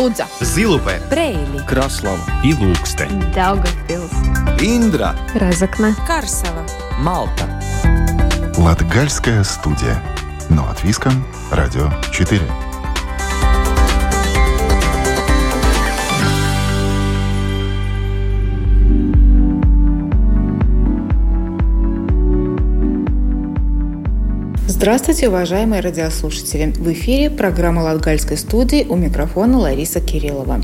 Лудза, Зилупе, Брейли, Краслава. И Ilūkste, Daugavpils, Индра, Разокна, Карсела. Малта. Латгальская студия. Но от Виском, Радио 4. Здравствуйте, уважаемые радиослушатели! В эфире программа Латгальской студии у микрофона Лариса Кириллова.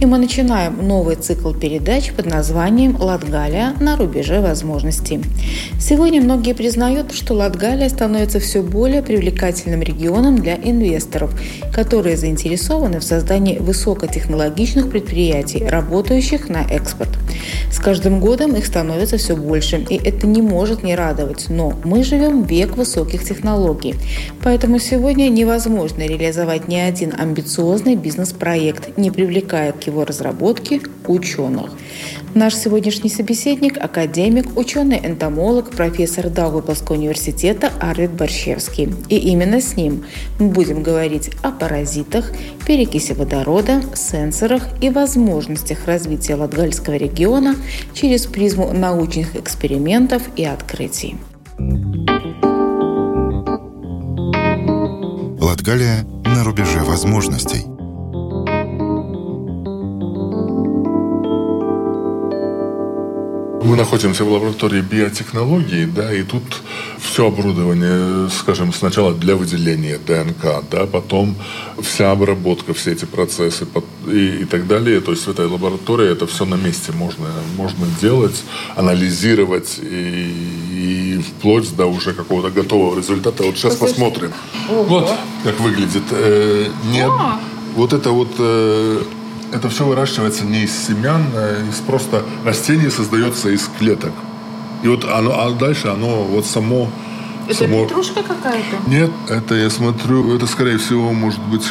И мы начинаем новый цикл передач под названием «Латгалия на рубеже возможностей». Сегодня многие признают, что Латгалия становится все более привлекательным регионом для инвесторов, которые заинтересованы в создании высокотехнологичных предприятий, работающих на экспорт. С каждым годом их становится все больше, и это не может не радовать. Но мы живем век высоких технологий. Поэтому сегодня невозможно реализовать ни один амбициозный бизнес-проект, не привлекая к его разработке ученых. Наш сегодняшний собеседник – академик, ученый-энтомолог, профессор Даугавпилского университета Арвид Борщевский. И именно с ним мы будем говорить о паразитах, перекиси водорода, сенсорах и возможностях развития Латгальского региона через призму научных экспериментов и открытий. Латгалия на рубеже возможностей. Мы находимся в лаборатории биотехнологии, да, и тут все оборудование, скажем, сначала для выделения ДНК, да, потом вся обработка, все эти процессы и, и так далее. То есть в этой лаборатории это все на месте можно, можно делать, анализировать и, и вплоть до уже какого-то готового результата. Вот сейчас Послушай. посмотрим. Ого. Вот как выглядит. Э, не, вот это вот э, это все выращивается не из семян, а из просто растений создается из клеток. И вот оно, а дальше оно вот само... Это само... петрушка какая-то? Нет, это я смотрю, это скорее всего может быть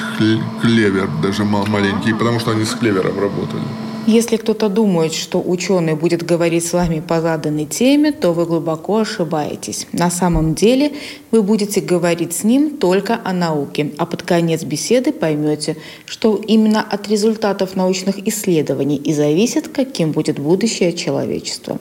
клевер, даже маленький, А-а-а. потому что они с клевером работали. Если кто-то думает, что ученый будет говорить с вами по заданной теме, то вы глубоко ошибаетесь. На самом деле вы будете говорить с ним только о науке, а под конец беседы поймете, что именно от результатов научных исследований и зависит, каким будет будущее человечества.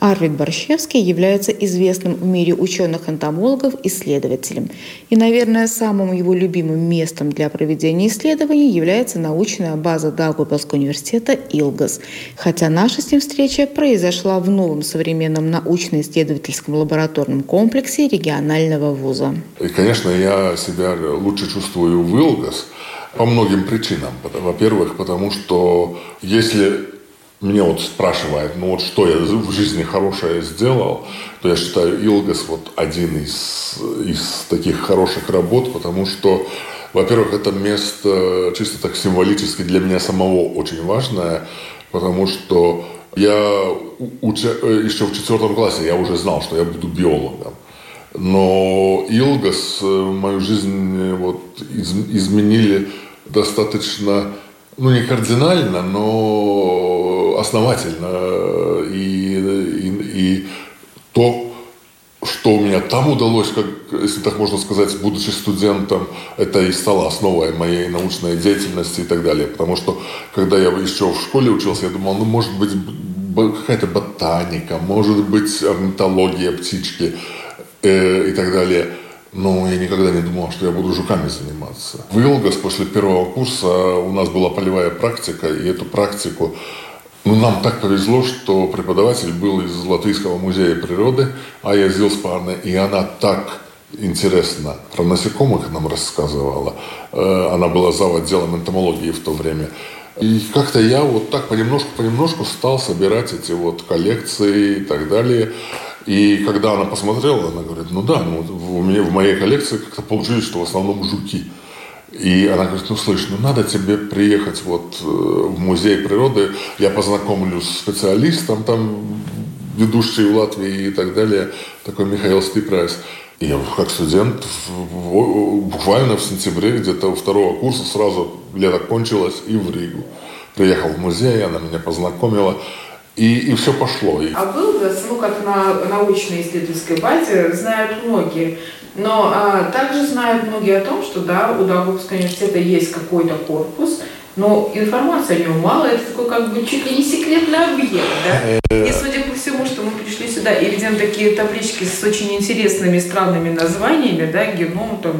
Арвид Борщевский является известным в мире ученых-энтомологов исследователем. И, наверное, самым его любимым местом для проведения исследований является научная база Даугавпилского университета Илгас. Хотя наша с ним встреча произошла в новом современном научно-исследовательском лабораторном комплексе регионального вуза. И, конечно, я себя лучше чувствую в Илгас по многим причинам. Во-первых, потому что если меня вот спрашивают, ну вот что я в жизни хорошее сделал, то я считаю Илгас вот один из, из таких хороших работ, потому что во-первых, это место чисто так символически для меня самого очень важное, потому что я уча, э, еще в четвертом классе я уже знал, что я буду биологом. Но Илгас э, мою жизнь э, вот из, изменили достаточно, ну не кардинально, но основательно. И, и, и то, что у меня там удалось, как, если так можно сказать, будучи студентом, это и стало основой моей научной деятельности и так далее. Потому что, когда я еще в школе учился, я думал, ну, может быть, какая-то ботаника, может быть, орнитология, птички э, и так далее. Но я никогда не думал, что я буду жуками заниматься. В Илгас после первого курса у нас была полевая практика, и эту практику ну, нам так повезло, что преподаватель был из Латвийского музея природы, Ая Зилспарне, и она так интересно про насекомых нам рассказывала. Э, она была зав. отделом энтомологии в то время. И как-то я вот так понемножку-понемножку стал собирать эти вот коллекции и так далее. И когда она посмотрела, она говорит, ну да, ну, у меня в моей коллекции как-то получилось, что в основном жуки. И она говорит, ну слышь, ну надо тебе приехать вот э, в музей природы, я познакомлю с специалистом, там ведущий в Латвии и так далее, такой Михаил Стипрайс. И я как студент буквально в сентябре где-то второго курса сразу лето кончилось и в Ригу. Приехал в музей, она меня познакомила. И, и все пошло. А был, ну, как на научной исследовательской базе, знают многие. Но а, также знают многие о том, что да, у Даугавпилского университета есть какой-то корпус, но информации о нем мало, это такой как бы чуть ли не секретный объект, да? И судя по всему, что мы сюда и видим такие таблички с очень интересными странными названиями, да, геном, там,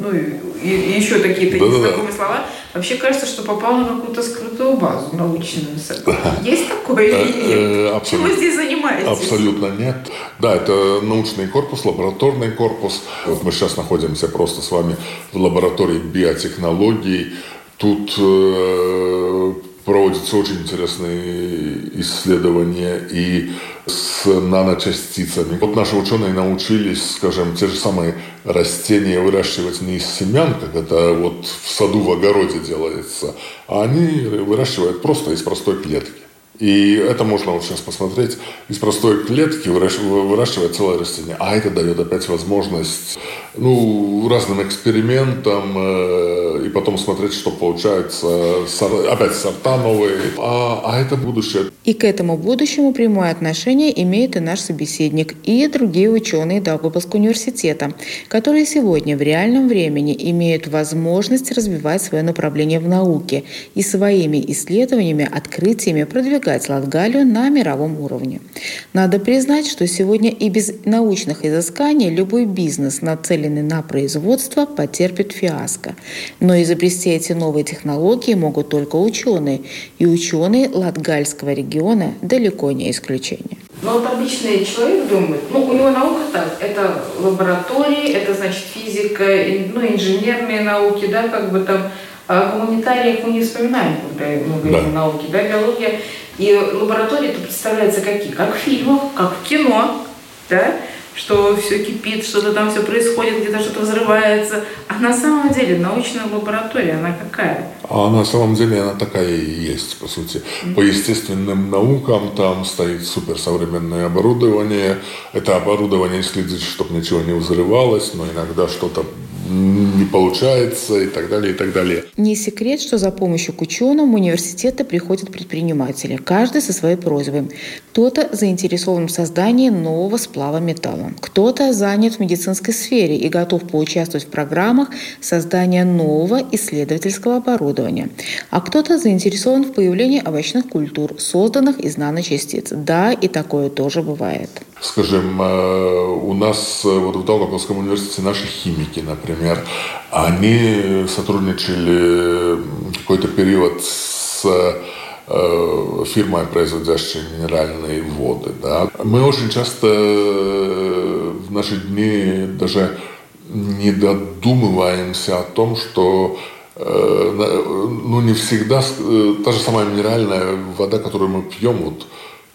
ну и, и еще какие-то да, незнакомые да. слова, вообще кажется, что попал на какую-то скрытую базу научную. Есть такое или э, нет? Чем вы здесь занимаетесь? Абсолютно нет. Да, это научный корпус, лабораторный корпус. Вот мы сейчас находимся просто с вами в лаборатории биотехнологий. Тут э, проводятся очень интересные исследования и с наночастицами. Вот наши ученые научились, скажем, те же самые растения выращивать не из семян, как это вот в саду в огороде делается, а они выращивают просто из простой клетки. И это можно вот сейчас посмотреть. Из простой клетки выращивать целое растение. А это дает опять возможность ну, разным экспериментам э, и потом смотреть, что получается. Опять сорта новые. А, а это будущее. И к этому будущему прямое отношение имеет и наш собеседник, и другие ученые Даугавпилского университета, которые сегодня в реальном времени имеют возможность развивать свое направление в науке и своими исследованиями, открытиями продвигать продвигать Латгалию на мировом уровне. Надо признать, что сегодня и без научных изысканий любой бизнес, нацеленный на производство, потерпит фиаско. Но изобрести эти новые технологии могут только ученые, и ученые Латгальского региона далеко не исключение. Но вот обычный человек думает, ну, у него наука так, это лаборатории, это значит физика, ну, инженерные науки, да, как бы там, о гуманитариях мы не вспоминаем, когда мы говорим да. о науке, да, биология. И лаборатории это представляется какие? Как в фильмах, как в кино, да? что все кипит, что-то там все происходит, где-то что-то взрывается. А на самом деле научная лаборатория, она какая? А на самом деле она такая и есть, по сути. Mm-hmm. По естественным наукам там стоит суперсовременное оборудование. Это оборудование следит, чтобы ничего не взрывалось, но иногда что-то не получается и так далее, и так далее. Не секрет, что за помощью к ученым университета приходят предприниматели, каждый со своей просьбой. Кто-то заинтересован в создании нового сплава металла, кто-то занят в медицинской сфере и готов поучаствовать в программах создания нового исследовательского оборудования, а кто-то заинтересован в появлении овощных культур, созданных из наночастиц. Да, и такое тоже бывает. Скажем, э, у нас э, вот в Долгополском университете наши химики, например, они сотрудничали какой-то период с э, фирмой, производящей минеральные воды. Да. Мы очень часто в наши дни даже не додумываемся о том, что ну, не всегда та же самая минеральная вода, которую мы пьем, вот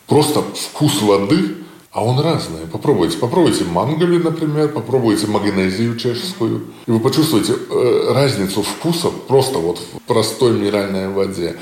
просто вкус воды – а он разный. Попробуйте. Попробуйте мангали, например, попробуйте магнезию чешскую. И вы почувствуете э, разницу вкуса просто вот в простой минеральной воде.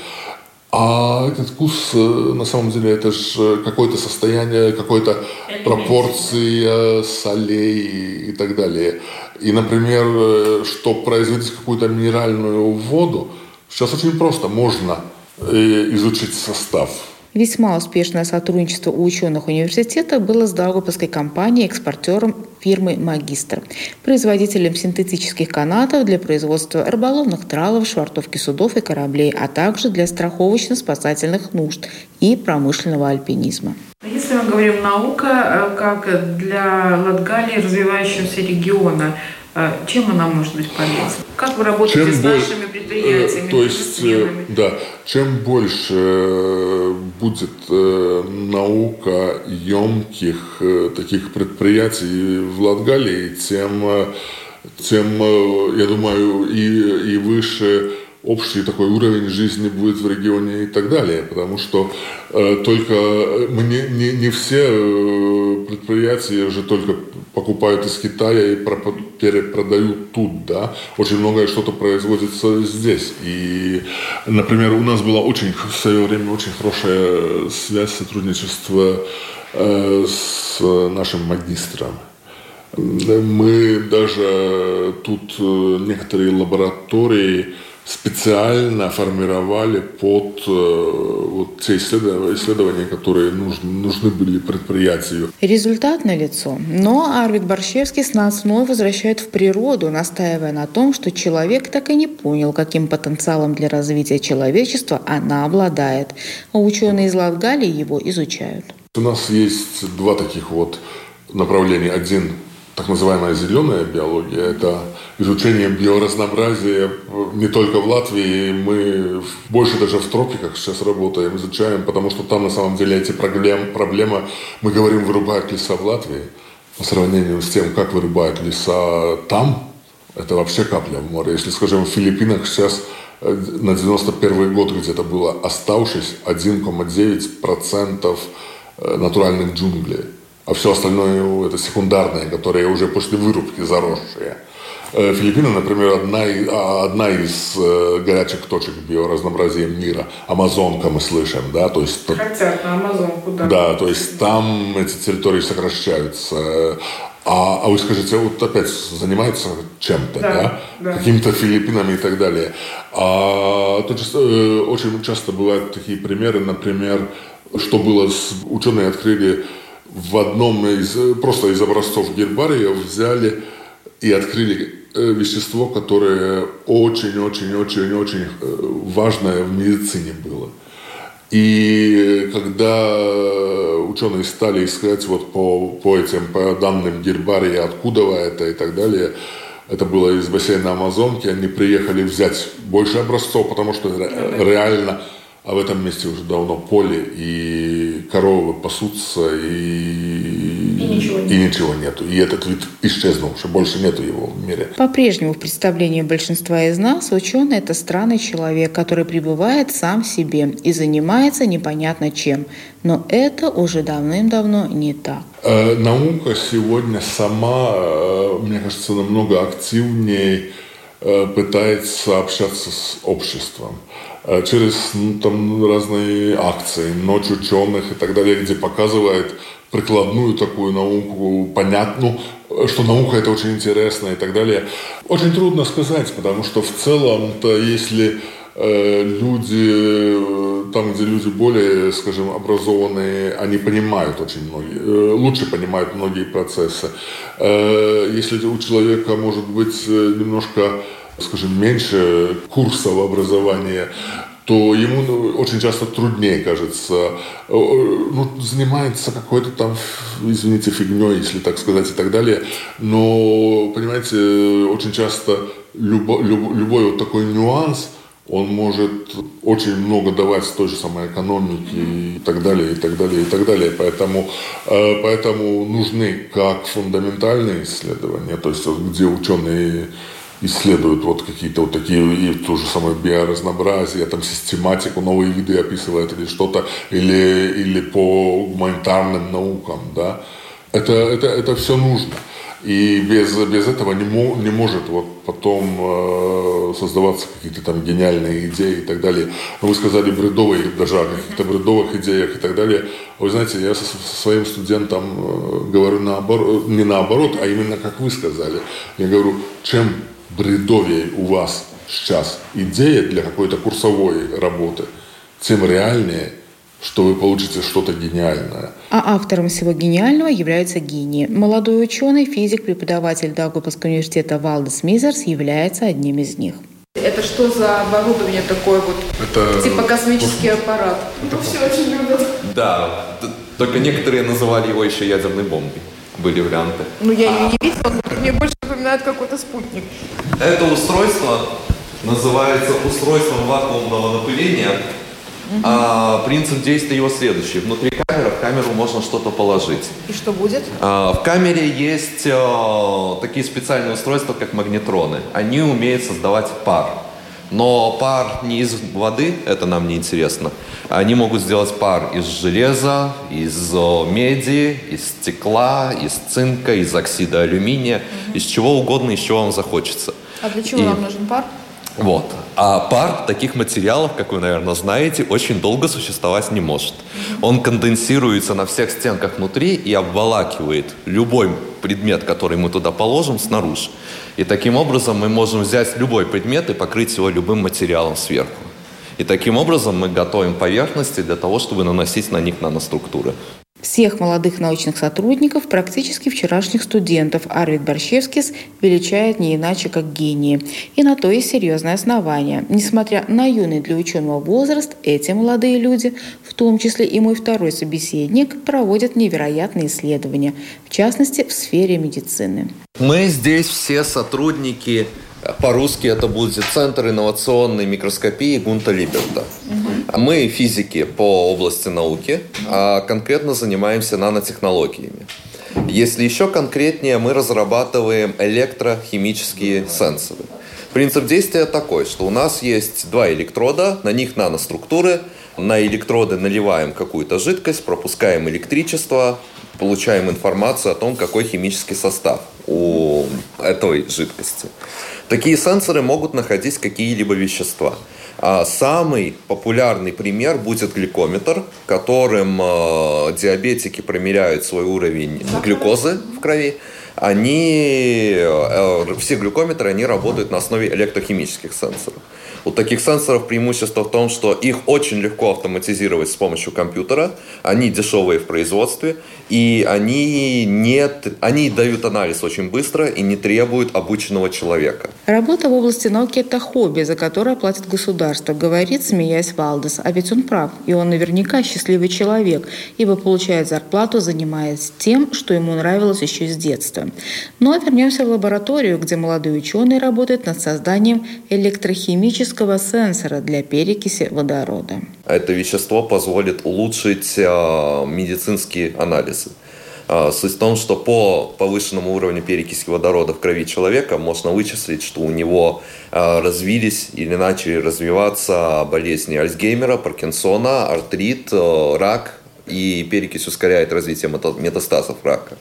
А этот вкус, э, на самом деле, это же какое-то состояние, какой-то пропорция солей и так далее. И, например, э, чтобы производить какую-то минеральную воду, сейчас очень просто. Можно э, изучить состав Весьма успешное сотрудничество у ученых университета было с Даугавпилской компанией, экспортером фирмы «Магистр», производителем синтетических канатов для производства рыболовных тралов, швартовки судов и кораблей, а также для страховочно-спасательных нужд и промышленного альпинизма. Если мы говорим наука, э, как для Латгалии, развивающегося региона, чем она может быть полезна? Как вы работаете чем с нашими предприятиями? Э, то есть, да, чем больше будет наука емких таких предприятий в Латгалии, тем, тем я думаю, и, и выше общий такой уровень жизни будет в регионе и так далее, потому что э, только мы не, не, не все э, предприятия же только покупают из Китая и перепродают тут, да, очень многое что-то производится здесь. И, например, у нас была очень в свое время очень хорошая связь, сотрудничество э, с нашим магистром. Мы даже тут э, некоторые лаборатории специально формировали под э, вот те исследования, которые нужны, нужны были предприятию. Результат налицо. Но Арвид Борщевский с нас вновь возвращает в природу, настаивая на том, что человек так и не понял, каким потенциалом для развития человечества она обладает. А ученые из Латгалии его изучают. У нас есть два таких вот направления. Один так называемая зеленая биология, это изучение биоразнообразия не только в Латвии, мы больше даже в тропиках сейчас работаем, изучаем, потому что там на самом деле эти проблем, проблемы, мы говорим, вырубают леса в Латвии, по сравнению с тем, как вырубают леса там, это вообще капля в море. Если, скажем, в Филиппинах сейчас э, на 91 год где-то было оставшись 1,9% э, натуральных джунглей а все остальное это секундарное, которые уже после вырубки заросшие. Э, Филиппины, например, одна, а, одна из э, горячих точек биоразнообразия мира. Амазонка мы слышим, да, то есть... Хотят на Амазонку, да. Да, то есть там эти территории сокращаются. А, а вы скажите, вот опять занимается чем-то, да, да? да. какими-то Филиппинами и так далее. А то есть, э, очень часто бывают такие примеры, например, что было с ученые открыли в одном из, просто из образцов гербария взяли и открыли э, вещество, которое очень-очень-очень-очень э, важное в медицине было. И когда ученые стали искать вот по, по этим по данным гербария, откуда это и так далее, это было из бассейна Амазонки, они приехали взять больше образцов, потому что реально а в этом месте уже давно поле, и коровы пасутся, и, и, ничего, и ничего нету. И этот вид исчезнул, что больше нету его в мире. По-прежнему в представлении большинства из нас ученый – это странный человек, который пребывает сам в себе и занимается непонятно чем. Но это уже давным-давно не так. Э, наука сегодня сама, э, мне кажется, намного активнее пытается общаться с обществом. Э, через там, разные акции, ночь ученых и так далее, где показывает прикладную такую науку, понятную, что наука это очень интересно и так далее. Очень трудно сказать, потому что в целом-то, если э, люди, э, там, где люди более, скажем, образованные, они понимают очень многие, э, лучше понимают многие процессы. Э, если у человека может быть э, немножко скажем, меньше курсов образования, то ему ну, очень часто труднее, кажется, э, ну, занимается какой-то там, извините, фигней, если так сказать, и так далее. Но, понимаете, очень часто любо, люб, любой вот такой нюанс, он может очень много давать с той же самой экономики и так далее, и так далее, и так далее. Поэтому, э, поэтому нужны как фундаментальные исследования, то есть где ученые исследуют вот какие-то вот такие, и то же самое биоразнообразие, там систематику, новые виды описывают или что-то, или, или по гуманитарным наукам, да. Это, это, это все нужно. И без, без этого не, мо, не может вот потом э, создаваться какие-то там гениальные идеи и так далее. Вы сказали бредовые, даже о каких-то бредовых идеях и так далее. Вы знаете, я со, со своим студентом э, говорю наоборот, не наоборот, а именно как вы сказали. Я говорю, чем бредовее у вас сейчас идея для какой-то курсовой работы, тем реальнее, что вы получите что-то гениальное. А автором всего гениального является гений. Молодой ученый, физик, преподаватель Даугавпилского университета Валдес Мизерс является одним из них. Это что за оборудование такое вот? Это... Типа космический аппарат. Это... Ну, все очень любят. Да, только некоторые называли его еще ядерной бомбой. Были варианты. Ну, я ее не видела, но мне больше напоминает какой-то спутник. Это устройство называется устройством вакуумного напыления. Угу. А, принцип действия его следующий. Внутри камеры, в камеру можно что-то положить. И что будет? А, в камере есть а, такие специальные устройства, как магнетроны. Они умеют создавать пар. Но пар не из воды, это нам не интересно. Они могут сделать пар из железа, из меди, из стекла, из цинка, из оксида алюминия, угу. из чего угодно, из чего вам захочется. А для чего И... нам нужен пар? Вот. А пар таких материалов, как вы, наверное, знаете, очень долго существовать не может. Он конденсируется на всех стенках внутри и обволакивает любой предмет, который мы туда положим, снаружи. И таким образом мы можем взять любой предмет и покрыть его любым материалом сверху. И таким образом мы готовим поверхности для того, чтобы наносить на них наноструктуры. Всех молодых научных сотрудников, практически вчерашних студентов, Арвид Борщевскис величает не иначе, как гении. И на то есть серьезное основание. Несмотря на юный для ученого возраст, эти молодые люди, в том числе и мой второй собеседник, проводят невероятные исследования, в частности, в сфере медицины. Мы здесь все сотрудники по-русски это будет Центр инновационной микроскопии Гунта Либерта. Угу. Мы физики по области науки, а конкретно занимаемся нанотехнологиями. Если еще конкретнее, мы разрабатываем электрохимические сенсоры. Принцип действия такой, что у нас есть два электрода, на них наноструктуры, на электроды наливаем какую-то жидкость, пропускаем электричество, получаем информацию о том, какой химический состав у этой жидкости. Такие сенсоры могут находить какие-либо вещества. А самый популярный пример будет гликометр, которым э, диабетики промеряют свой уровень глюкозы в крови. Они, э, все глюкометры, они работают на основе электрохимических сенсоров. У таких сенсоров преимущество в том, что их очень легко автоматизировать с помощью компьютера, они дешевые в производстве, и они, нет, они дают анализ очень быстро и не требуют обученного человека. Работа в области науки – это хобби, за которое платит государство, говорит, смеясь Валдес. А ведь он прав, и он наверняка счастливый человек, ибо получает зарплату, занимаясь тем, что ему нравилось еще с детства. Но ну, а вернемся в лабораторию, где молодые ученые работают над созданием электрохимического химического сенсора для перекиси водорода. Это вещество позволит улучшить э, медицинские анализы. Э, суть в том, что по повышенному уровню перекиси водорода в крови человека можно вычислить, что у него э, развились или начали развиваться болезни Альцгеймера, Паркинсона, артрит, рак, и перекись ускоряет развитие метастазов рака.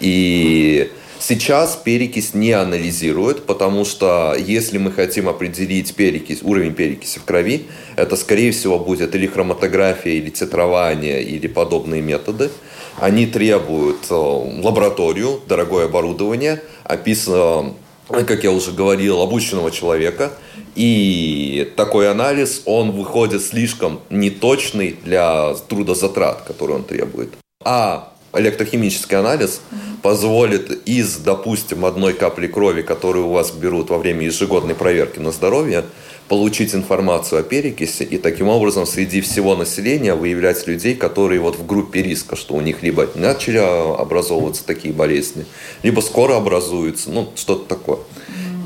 И Сейчас перекись не анализируют, потому что если мы хотим определить перекись, уровень перекиси в крови, это, скорее всего, будет или хроматография, или титрование, или подобные методы. Они требуют э, лабораторию, дорогое оборудование, описано, как я уже говорил, обученного человека. И такой анализ, он выходит слишком неточный для трудозатрат, которые он требует. А электрохимический анализ позволит из, допустим, одной капли крови, которую у вас берут во время ежегодной проверки на здоровье, получить информацию о перекиси и таким образом среди всего населения выявлять людей, которые вот в группе риска, что у них либо начали образовываться такие болезни, либо скоро образуются, ну, что-то такое.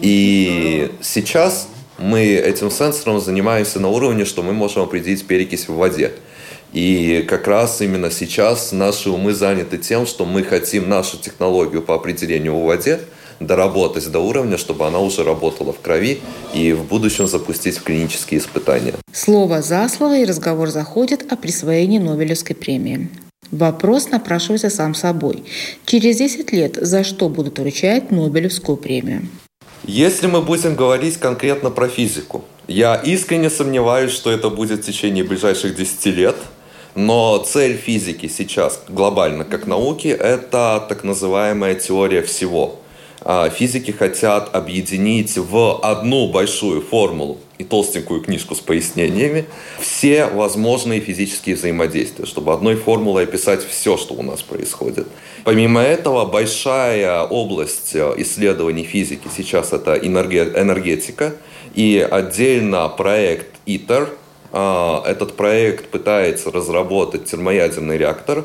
И сейчас мы этим сенсором занимаемся на уровне, что мы можем определить перекись в воде. И как раз именно сейчас наши умы заняты тем, что мы хотим нашу технологию по определению в воде доработать до уровня, чтобы она уже работала в крови и в будущем запустить в клинические испытания. Слово за слово и разговор заходит о присвоении Нобелевской премии. Вопрос напрашивается сам собой. Через 10 лет за что будут вручать Нобелевскую премию? Если мы будем говорить конкретно про физику, я искренне сомневаюсь, что это будет в течение ближайших 10 лет – но цель физики сейчас глобально как науки – это так называемая теория всего. А, физики хотят объединить в одну большую формулу и толстенькую книжку с пояснениями все возможные физические взаимодействия, чтобы одной формулой описать все, что у нас происходит. Помимо этого, большая область э, исследований физики сейчас это энергетика, и отдельно проект а, этот проект пытается разработать термоядерный реактор.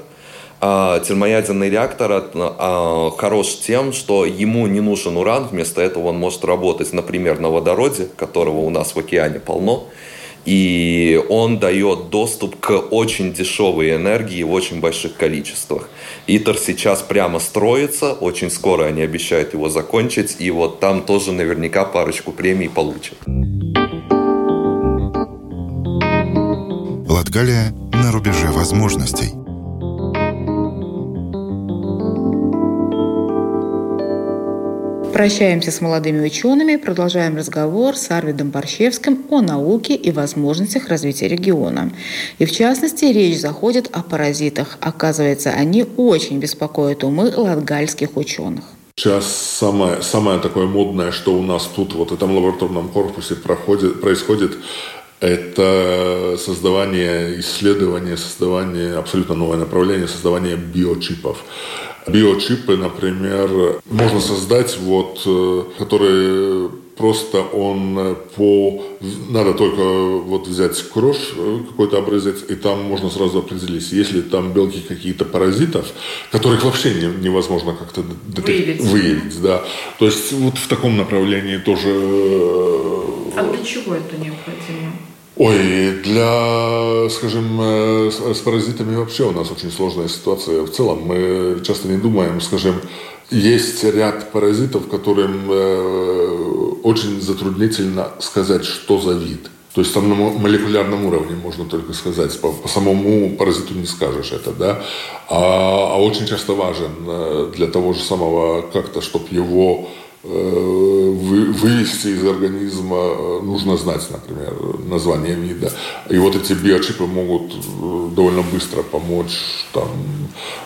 А, термоядерный реактор а, хорош тем, что ему не нужен уран, вместо этого он может работать, например, на водороде, которого у нас в океане полно, и он дает доступ к очень дешевой энергии в очень больших количествах. ИТЕР сейчас прямо строится, очень скоро они обещают его закончить, и вот там тоже наверняка парочку премий получат. Латгалия на рубеже возможностей. Прощаемся с молодыми учеными, продолжаем разговор с Арвидом Борщевским о науке и возможностях развития региона. И в частности, речь заходит о паразитах. Оказывается, они очень беспокоят умы латгальских ученых. Сейчас самое, самое такое модное, что у нас тут, вот в этом лабораторном корпусе проходит, происходит, это создавание, исследование, создавание, абсолютно новое направление, создавание биочипов. Биочипы, например, можно создать, вот, э, которые просто он э, по... Надо только вот взять крош, э, какой-то образец, и там можно сразу определить, если там белки какие-то паразитов, которых вообще не, невозможно как-то выявить. выявить, да. То есть вот в таком направлении тоже... А для чего это необходимо? Ой, для, скажем, э, с паразитами вообще у нас очень сложная ситуация. В целом мы часто не думаем, скажем, есть ряд паразитов, которым э, очень затруднительно сказать, что за вид. То есть там на молекулярном уровне можно только сказать, по, по самому паразиту не скажешь это, да. А, а очень часто важен э, для того же самого как-то, чтобы его Э, вывести из организма э, нужно знать, например, название вида. И вот эти биочипы могут э, довольно быстро помочь. Там,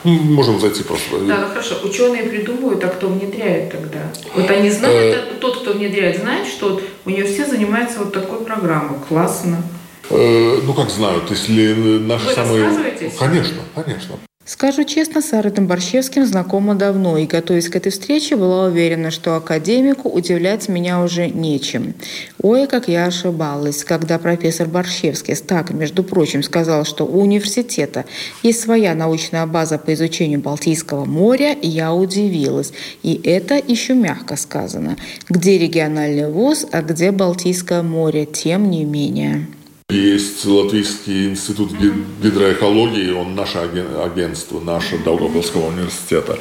можем зайти просто. Да, ну хорошо. Ученые придумывают, а кто внедряет тогда? Вот они знают, э... тот, кто внедряет, знает, что университет занимается вот такой программой. Классно. ну, как знают, если наши Вы самые... Конечно, конечно. Скажу честно, с Аритом Борщевским знакома давно, и, готовясь к этой встрече, была уверена, что академику удивлять меня уже нечем. Ой, как я ошибалась, когда профессор Борщевский так, между прочим, сказал, что у университета есть своя научная база по изучению Балтийского моря, я удивилась. И это еще мягко сказано. Где региональный вуз, а где Балтийское море, тем не менее. Есть Латвийский институт гидроэкологии, он наше агентство, наше Даугавпилского университета,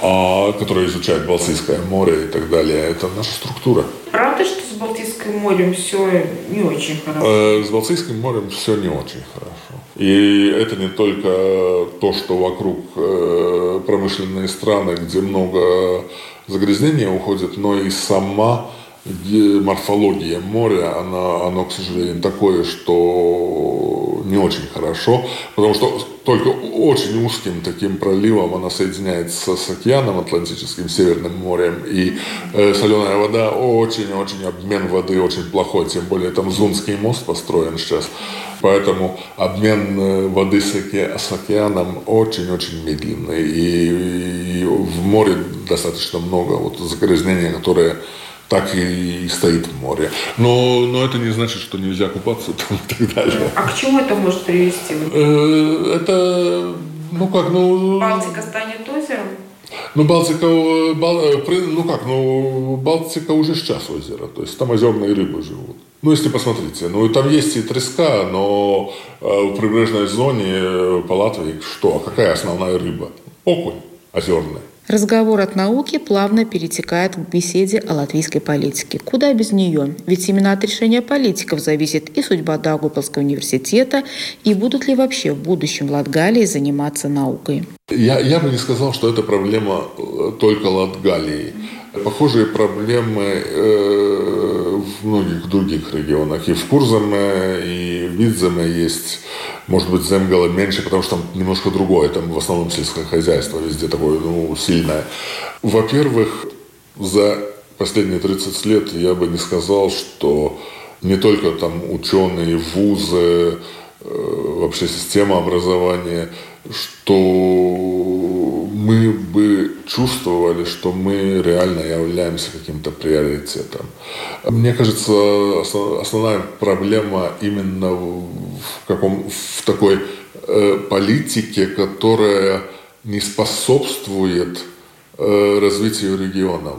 а, которое изучает Балтийское море и так далее. Это наша структура. Правда, что с Балтийским морем все не очень хорошо? Э, с Балтийским морем все не очень хорошо. И это не только то, что вокруг э, промышленные страны, где много загрязнения уходит, но и сама морфология моря, она, оно, к сожалению, такое, что не очень хорошо, потому что только очень узким таким проливом она соединяется с океаном Атлантическим, Северным морем, и э, соленая вода очень-очень, обмен воды очень плохой, тем более там Зунский мост построен сейчас, поэтому обмен э, воды с, оке, с океаном очень-очень медленный, и, и в море достаточно много вот загрязнения, которые так и, стоит в море. Но, но это не значит, что нельзя купаться там и так далее. А к чему это может привести? Э, это, ну как, ну... Балтика станет озером? Ну, Балтика, э, ну как, ну, Балтика уже сейчас озеро, то есть там озерные рыбы живут. Ну, если посмотрите, ну, там есть и треска, но э, в прибрежной зоне по Латвии что? Какая основная рыба? Окунь озерный. Разговор от науки плавно перетекает к беседе о латвийской политике. Куда без нее? Ведь именно от решения политиков зависит и судьба Даугавпилского университета, и будут ли вообще в будущем Латгалии заниматься наукой. Я, я бы не сказал, что это проблема э, только Латгалии. Похожие проблемы э, в многих других регионах. И в Курзаме, и в Видземе есть может быть, Земгала меньше, потому что там немножко другое. Там в основном сельское хозяйство везде такое, ну, сильное. Во-первых, за последние 30 лет я бы не сказал, что не только там ученые, вузы, э, вообще система образования, что мы бы чувствовали, что мы реально являемся каким-то приоритетом. Мне кажется, основная проблема именно в, каком, в такой э, политике, которая не способствует э, развитию регионов.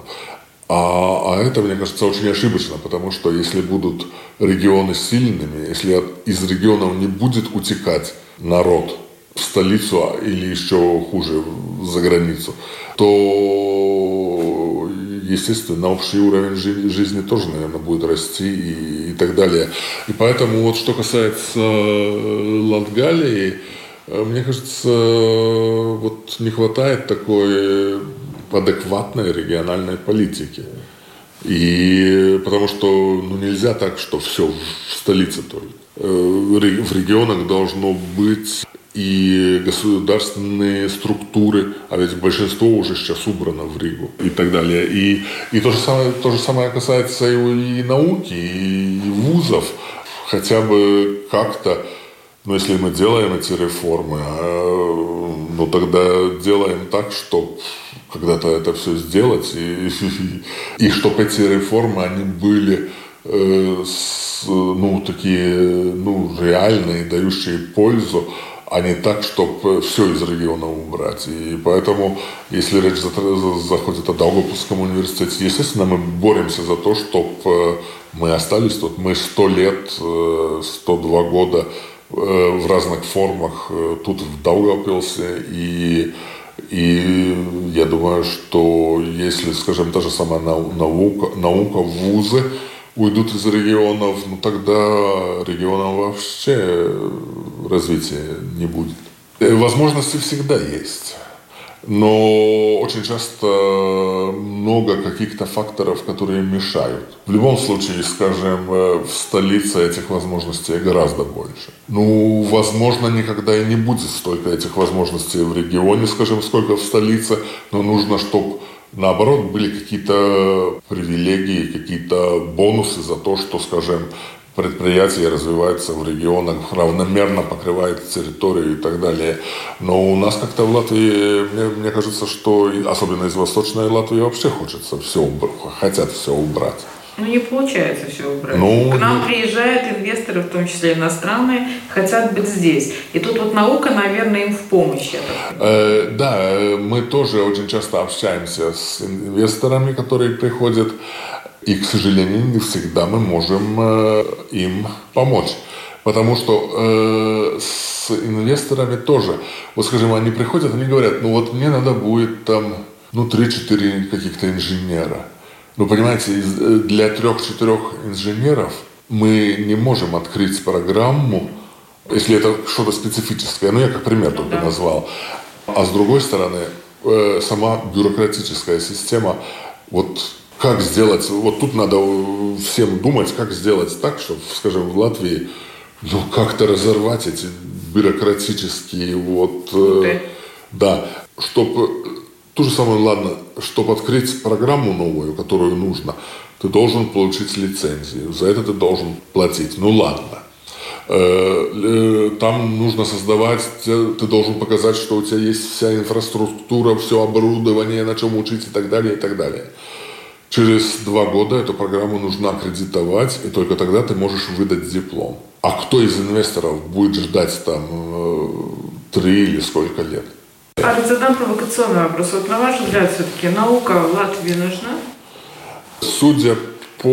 А, а это, мне кажется, очень ошибочно, потому что если будут регионы сильными, если из регионов не будет утекать народ, в столицу а, или еще хуже за границу, то, естественно, общий уровень жизни тоже, наверное, будет расти и, и так далее. И поэтому вот что касается э, Латгалии, э, мне кажется, вот не хватает такой адекватной региональной политики. И потому что ну, нельзя так, что все в столице только. Э, в регионах должно быть и государственные структуры, а ведь большинство уже сейчас убрано в Ригу и так далее. И, и то, же самое, то же самое касается и, и науки, и, и вузов. Хотя бы как-то, ну, если мы делаем эти реформы, а, ну, тогда делаем так, чтобы когда-то это все сделать, и, и, и чтобы эти реформы, они были э, с, ну, такие, ну, реальные, дающие пользу, а не так, чтобы все из региона убрать. И поэтому, если речь заходит о Даугавпилском университете, естественно, мы боремся за то, чтобы э, мы остались тут. Мы сто лет, 102 э, года э, в разных формах тут в Даугавпилсе. И, и я думаю, что если, скажем, та же самая наука, наука вузы, уйдут из регионов, ну тогда регионам вообще развития не будет. Э, возможности всегда есть. Но очень часто много каких-то факторов, которые мешают. В любом случае, скажем, э, в столице этих возможностей гораздо больше. Ну, возможно, никогда и не будет столько этих возможностей в регионе, скажем, сколько в столице, но нужно, чтобы наоборот, были какие-то привилегии, какие-то бонусы за то, что, скажем, предприятие развивается в регионах, равномерно покрывает территорию и так далее. Но у нас как-то в Латвии, мне, мне кажется, что особенно из Восточной Латвии вообще хочется все, хотят все убрать. Ну, не получается все убрать. Ну, К нам ну... приезжают инвесторы, в том числе иностранные, хотят быть здесь. И тут вот наука, наверное, им в помощь. Э, да, э, мы тоже очень часто общаемся с инвесторами, которые приходят. И, к сожалению, не всегда мы можем э, им помочь. Потому что э, с инвесторами тоже, вот скажем, они приходят, они говорят, ну вот мне надо будет там, ну, 3-4 каких-то инженера. Ну, понимаете, э, для трех-четырех инженеров мы не можем открыть программу, если это что-то специфическое. Ну, я как пример только назвал. А с другой стороны, э, сама бюрократическая система, вот как сделать, вот тут надо всем думать, как сделать так, чтобы, скажем, в Латвии, ну, как-то разорвать эти бюрократические вот, э, да, чтобы то же самое, ладно, чтобы открыть программу новую, которую нужно, ты должен получить лицензию, за это ты должен платить. Ну ладно. Э, э, там нужно создавать, ты должен показать, что у тебя есть вся инфраструктура, все оборудование, на чем учить и так далее, и так далее. Через два года эту программу нужно аккредитовать, и только тогда ты можешь выдать диплом. А кто из инвесторов будет ждать там э, три или сколько лет? А задам провокационный вопрос. Вот на ваш взгляд, все-таки наука в Латвии нужна? Судя по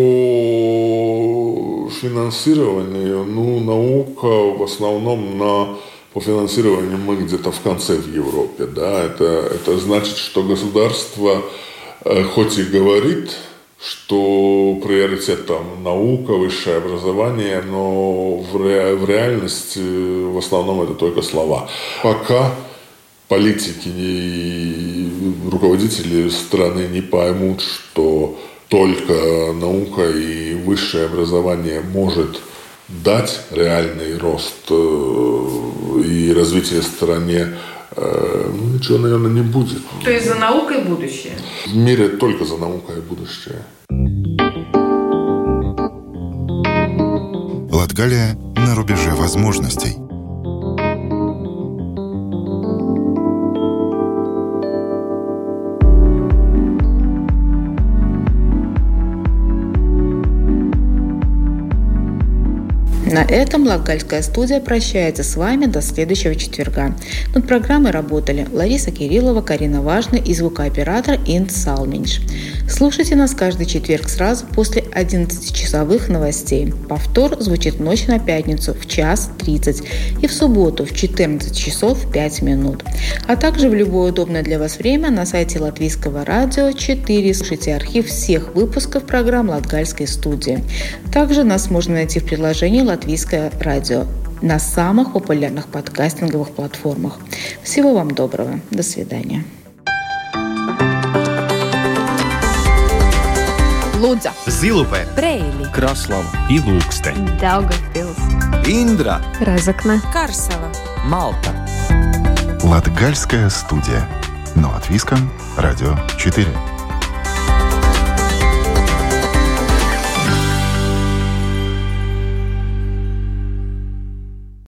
финансированию, ну, наука в основном на по финансированию мы где-то в конце в Европе, да, это, это значит, что государство хоть и говорит, что приоритет там наука, высшее образование, но в, ре, в реальности в основном это только слова. Пока политики и руководители страны не поймут, что только наука и высшее образование может дать реальный рост э, и развитие стране, э, ну, ничего, наверное, не будет. То есть за наукой будущее? В мире только за наукой будущее. Латгалия на рубеже возможностей. На этом Латгальская студия прощается с вами до следующего четверга. Над программой работали Лариса Кириллова, Карина Важна и звукооператор Инт Салминч. Слушайте нас каждый четверг сразу после 11-часовых новостей. Повтор звучит ночь на пятницу в час 30 и в субботу в 14 часов 5 минут. А также в любое удобное для вас время на сайте Латвийского радио 4 слушайте архив всех выпусков программ Латгальской студии. Также нас можно найти в приложении Латвийское радио на самых популярных подкастинговых платформах. Всего вам доброго. До свидания. Лудза, Zilupē, Preili, Kraslava, Ilūkste, Daugavpils, Indra, Razakne, Karsava, Malta. Латгальская студия. Но от Виска, Радио 4.